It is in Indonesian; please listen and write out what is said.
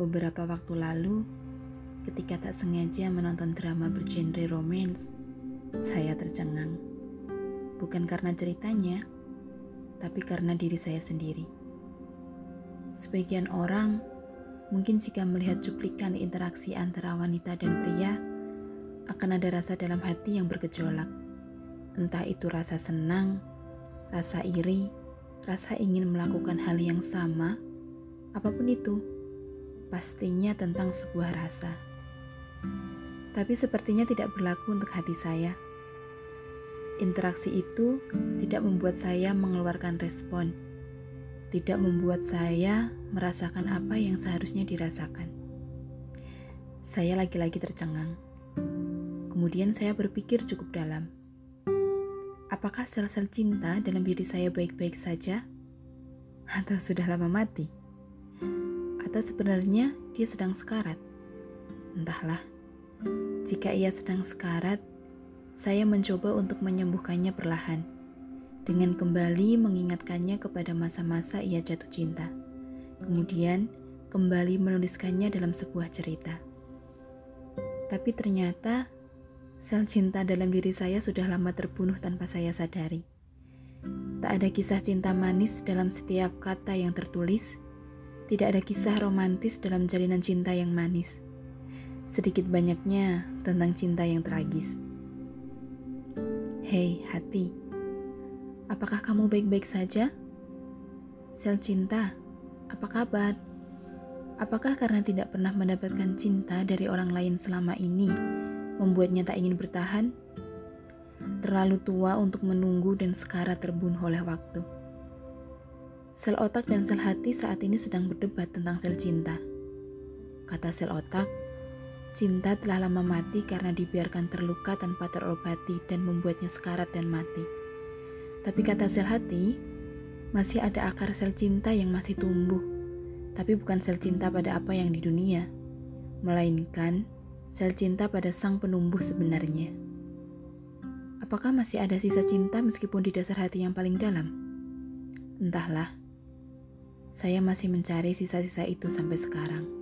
Beberapa waktu lalu, ketika tak sengaja menonton drama bergenre romance, saya tercengang. Bukan karena ceritanya, tapi karena diri saya sendiri. Sebagian orang mungkin jika melihat cuplikan interaksi antara wanita dan pria, akan ada rasa dalam hati yang bergejolak. Entah itu rasa senang, rasa iri, rasa ingin melakukan hal yang sama, apa pun itu pastinya tentang sebuah rasa. Tapi sepertinya tidak berlaku untuk hati saya. Interaksi itu tidak membuat saya mengeluarkan respon, tidak membuat saya merasakan apa yang seharusnya dirasakan. Saya lagi-lagi tercengang. Kemudian saya berpikir cukup dalam. Apakah sel-sel cinta dalam diri saya baik-baik saja? Atau sudah lama mati? Atau sebenarnya dia sedang sekarat. Entahlah, jika ia sedang sekarat, saya mencoba untuk menyembuhkannya perlahan, dengan kembali mengingatkannya kepada masa-masa ia jatuh cinta. Kemudian, kembali menuliskannya dalam sebuah cerita. Tapi ternyata, sel cinta dalam diri saya sudah lama terbunuh tanpa saya sadari. Tak ada kisah cinta manis dalam setiap kata yang tertulis, tidak ada kisah romantis dalam jalinan cinta yang manis. Sedikit banyaknya tentang cinta yang tragis. Hei, hati. Apakah kamu baik-baik saja? Sel cinta, apa kabar? Apakah karena tidak pernah mendapatkan cinta dari orang lain selama ini membuatnya tak ingin bertahan? Terlalu tua untuk menunggu dan sekarat terbunuh oleh waktu. Sel otak dan sel hati saat ini sedang berdebat tentang sel cinta. Kata sel otak, cinta telah lama mati karena dibiarkan terluka tanpa terobati dan membuatnya sekarat dan mati. Tapi kata sel hati, masih ada akar sel cinta yang masih tumbuh, tapi bukan sel cinta pada apa yang di dunia, melainkan sel cinta pada sang penumbuh sebenarnya. Apakah masih ada sisa cinta meskipun di dasar hati yang paling dalam? Entahlah. Saya masih mencari sisa-sisa itu sampai sekarang.